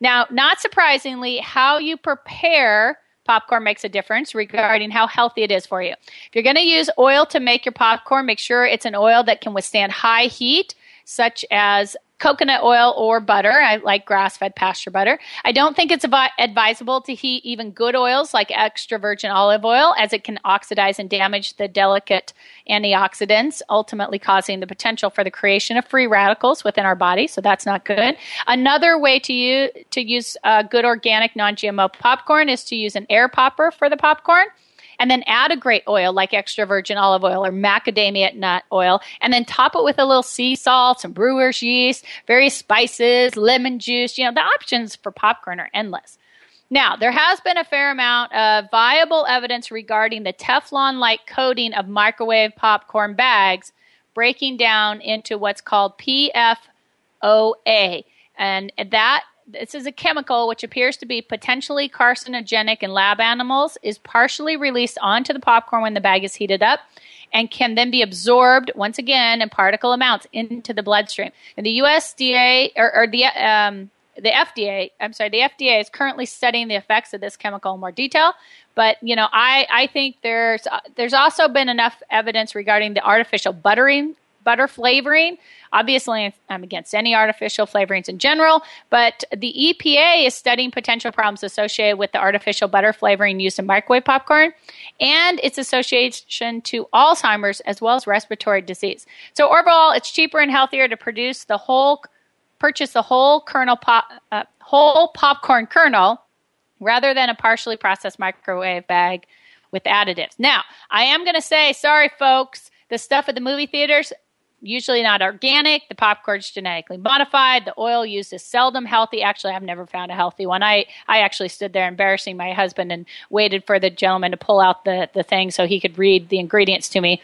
Now, not surprisingly, how you prepare popcorn makes a difference regarding how healthy it is for you. If you're going to use oil to make your popcorn, make sure it's an oil that can withstand high heat, such as coconut oil or butter. I like grass fed pasture butter. I don't think it's advisable to heat even good oils like extra virgin olive oil, as it can oxidize and damage the delicate antioxidants, ultimately causing the potential for the creation of free radicals within our body. So that's not good. Another way to use, to use uh, good organic non GMO popcorn is to use an air popper for the popcorn and then add a great oil like extra virgin olive oil or macadamia nut oil, and then top it with a little sea salt, some brewer's yeast, various spices, lemon juice. You know, the options for popcorn are endless. Now, there has been a fair amount of viable evidence regarding the Teflon like coating of microwave popcorn bags breaking down into what's called PFOA. And that this is a chemical which appears to be potentially carcinogenic in lab animals, is partially released onto the popcorn when the bag is heated up, and can then be absorbed once again in particle amounts into the bloodstream. And the USDA or, or the um, the FDA, I'm sorry, the FDA is currently studying the effects of this chemical in more detail. But you know, I I think there's there's also been enough evidence regarding the artificial buttering butter flavoring. Obviously, I'm against any artificial flavorings in general, but the EPA is studying potential problems associated with the artificial butter flavoring used in microwave popcorn and its association to Alzheimer's as well as respiratory disease. So, overall, it's cheaper and healthier to produce the whole, purchase the whole kernel pop, uh, whole popcorn kernel rather than a partially processed microwave bag with additives. Now, I am going to say, sorry, folks, the stuff at the movie theaters, usually not organic. The popcorn's genetically modified. The oil used is seldom healthy. Actually, I've never found a healthy one. I, I actually stood there embarrassing my husband and waited for the gentleman to pull out the, the thing so he could read the ingredients to me.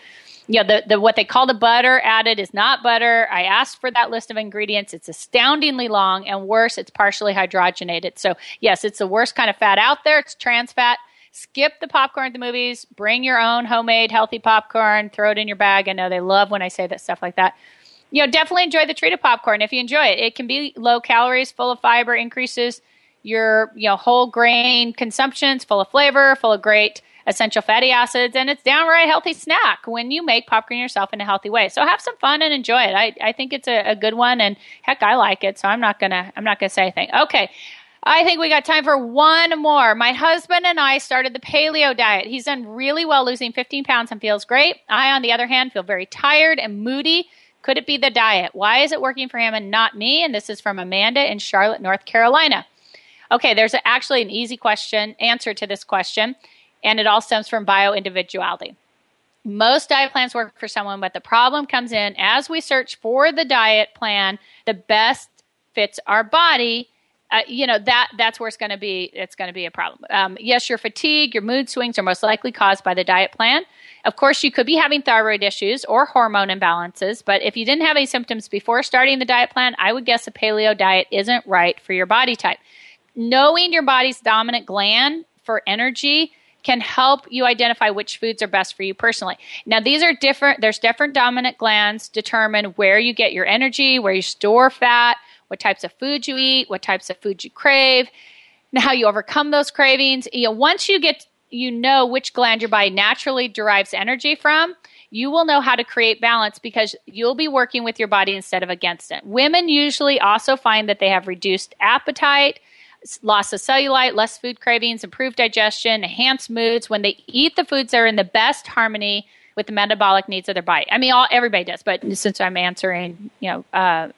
You know, the, the what they call the butter added is not butter. I asked for that list of ingredients. It's astoundingly long and worse, it's partially hydrogenated. So yes, it's the worst kind of fat out there. It's trans fat skip the popcorn at the movies, bring your own homemade healthy popcorn, throw it in your bag. I know they love when I say that stuff like that. You know, definitely enjoy the treat of popcorn if you enjoy it. It can be low calories, full of fiber, increases your, you know, whole grain consumptions, full of flavor, full of great essential fatty acids, and it's downright healthy snack when you make popcorn yourself in a healthy way. So have some fun and enjoy it. I, I think it's a, a good one, and heck, I like it. So I'm not gonna I'm not gonna say anything. Okay, I think we got time for one more. My husband and I started the paleo diet. He's done really well losing 15 pounds and feels great. I, on the other hand, feel very tired and moody. Could it be the diet? Why is it working for him and not me? And this is from Amanda in Charlotte, North Carolina. Okay, there's actually an easy question answer to this question, and it all stems from bio individuality. Most diet plans work for someone, but the problem comes in as we search for the diet plan the best fits our body uh, you know that that's where it's going to be it's going to be a problem. Um, yes your fatigue your mood swings are most likely caused by the diet plan. Of course you could be having thyroid issues or hormone imbalances but if you didn't have any symptoms before starting the diet plan i would guess a paleo diet isn't right for your body type. Knowing your body's dominant gland for energy can help you identify which foods are best for you personally. Now, these are different, there's different dominant glands determine where you get your energy, where you store fat, what types of food you eat, what types of food you crave, and how you overcome those cravings. You know, once you get you know which gland your body naturally derives energy from, you will know how to create balance because you'll be working with your body instead of against it. Women usually also find that they have reduced appetite, loss of cellulite, less food cravings, improved digestion, enhanced moods when they eat the foods that are in the best harmony with the metabolic needs of their body. I mean, all everybody does, but since I'm answering, you know, uh,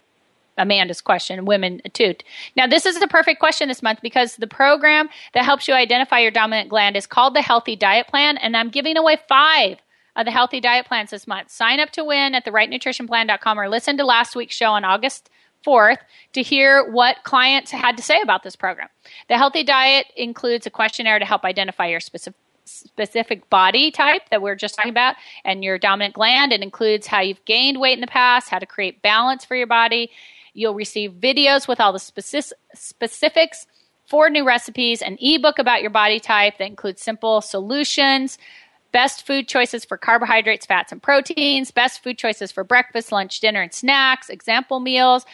Amanda's question, women too. Now, this is the perfect question this month because the program that helps you identify your dominant gland is called the Healthy Diet Plan, and I'm giving away five of the Healthy Diet Plans this month. Sign up to win at therightnutritionplan.com or listen to last week's show on August 4th to hear what clients had to say about this program. The Healthy Diet includes a questionnaire to help identify your specific specific body type that we're just talking about and your dominant gland. It includes how you've gained weight in the past, how to create balance for your body, You'll receive videos with all the specific, specifics, four new recipes, an ebook about your body type that includes simple solutions, best food choices for carbohydrates, fats, and proteins, best food choices for breakfast, lunch, dinner, and snacks, example meals,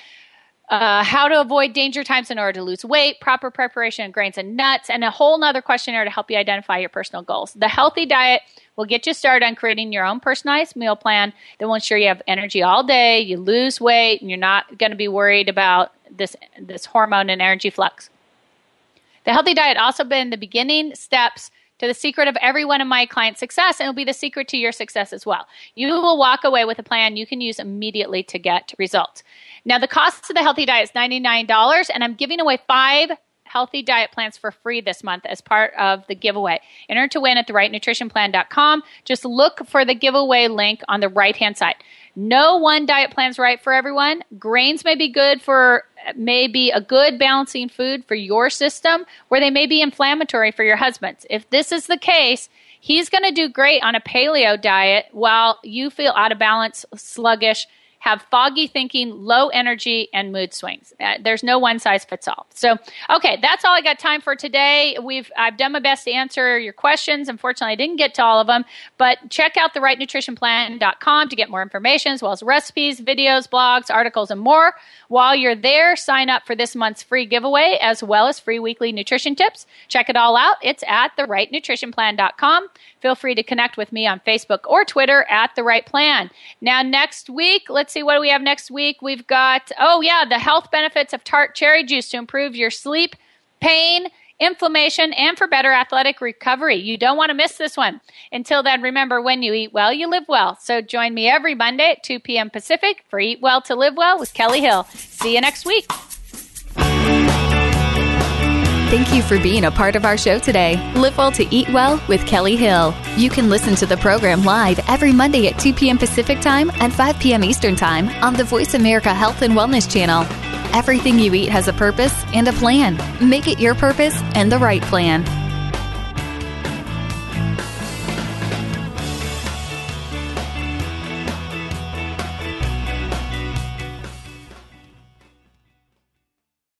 uh, how to avoid danger times in order to lose weight, proper preparation of grains and nuts, and a whole nother questionnaire to help you identify your personal goals. The healthy diet We'll get you started on creating your own personalized meal plan that will ensure you have energy all day, you lose weight, and you're not going to be worried about this, this hormone and energy flux. The healthy diet also been the beginning steps to the secret of every one of my clients' success, and it'll be the secret to your success as well. You will walk away with a plan you can use immediately to get results. Now, the cost of the healthy diet is $99, and I'm giving away five healthy diet plans for free this month as part of the giveaway. Enter to win at therightnutritionplan.com. Just look for the giveaway link on the right hand side. No one diet plan is right for everyone. Grains may be good for may be a good balancing food for your system, where they may be inflammatory for your husband's. If this is the case, he's going to do great on a paleo diet while you feel out of balance, sluggish, have foggy thinking, low energy, and mood swings. Uh, there's no one size fits all. So, okay, that's all I got time for today. We've I've done my best to answer your questions. Unfortunately, I didn't get to all of them, but check out the rightnutritionplan.com to get more information as well as recipes, videos, blogs, articles, and more. While you're there, sign up for this month's free giveaway as well as free weekly nutrition tips. Check it all out. It's at therightnutritionplan.com. Feel free to connect with me on Facebook or Twitter at The Right Plan. Now, next week, let's see what do we have next week. We've got, oh, yeah, the health benefits of tart cherry juice to improve your sleep, pain, inflammation, and for better athletic recovery. You don't want to miss this one. Until then, remember when you eat well, you live well. So join me every Monday at 2 p.m. Pacific for Eat Well to Live Well with Kellie Hill. See you next week. Thank you for being a part of our show today. Live Well to Eat Well with Kellie Hill. You can listen to the program live every Monday at 2 p.m. Pacific Time and 5 p.m. Eastern Time on the Voice America Health and Wellness channel. Everything you eat has a purpose and a plan. Make it your purpose and the right plan.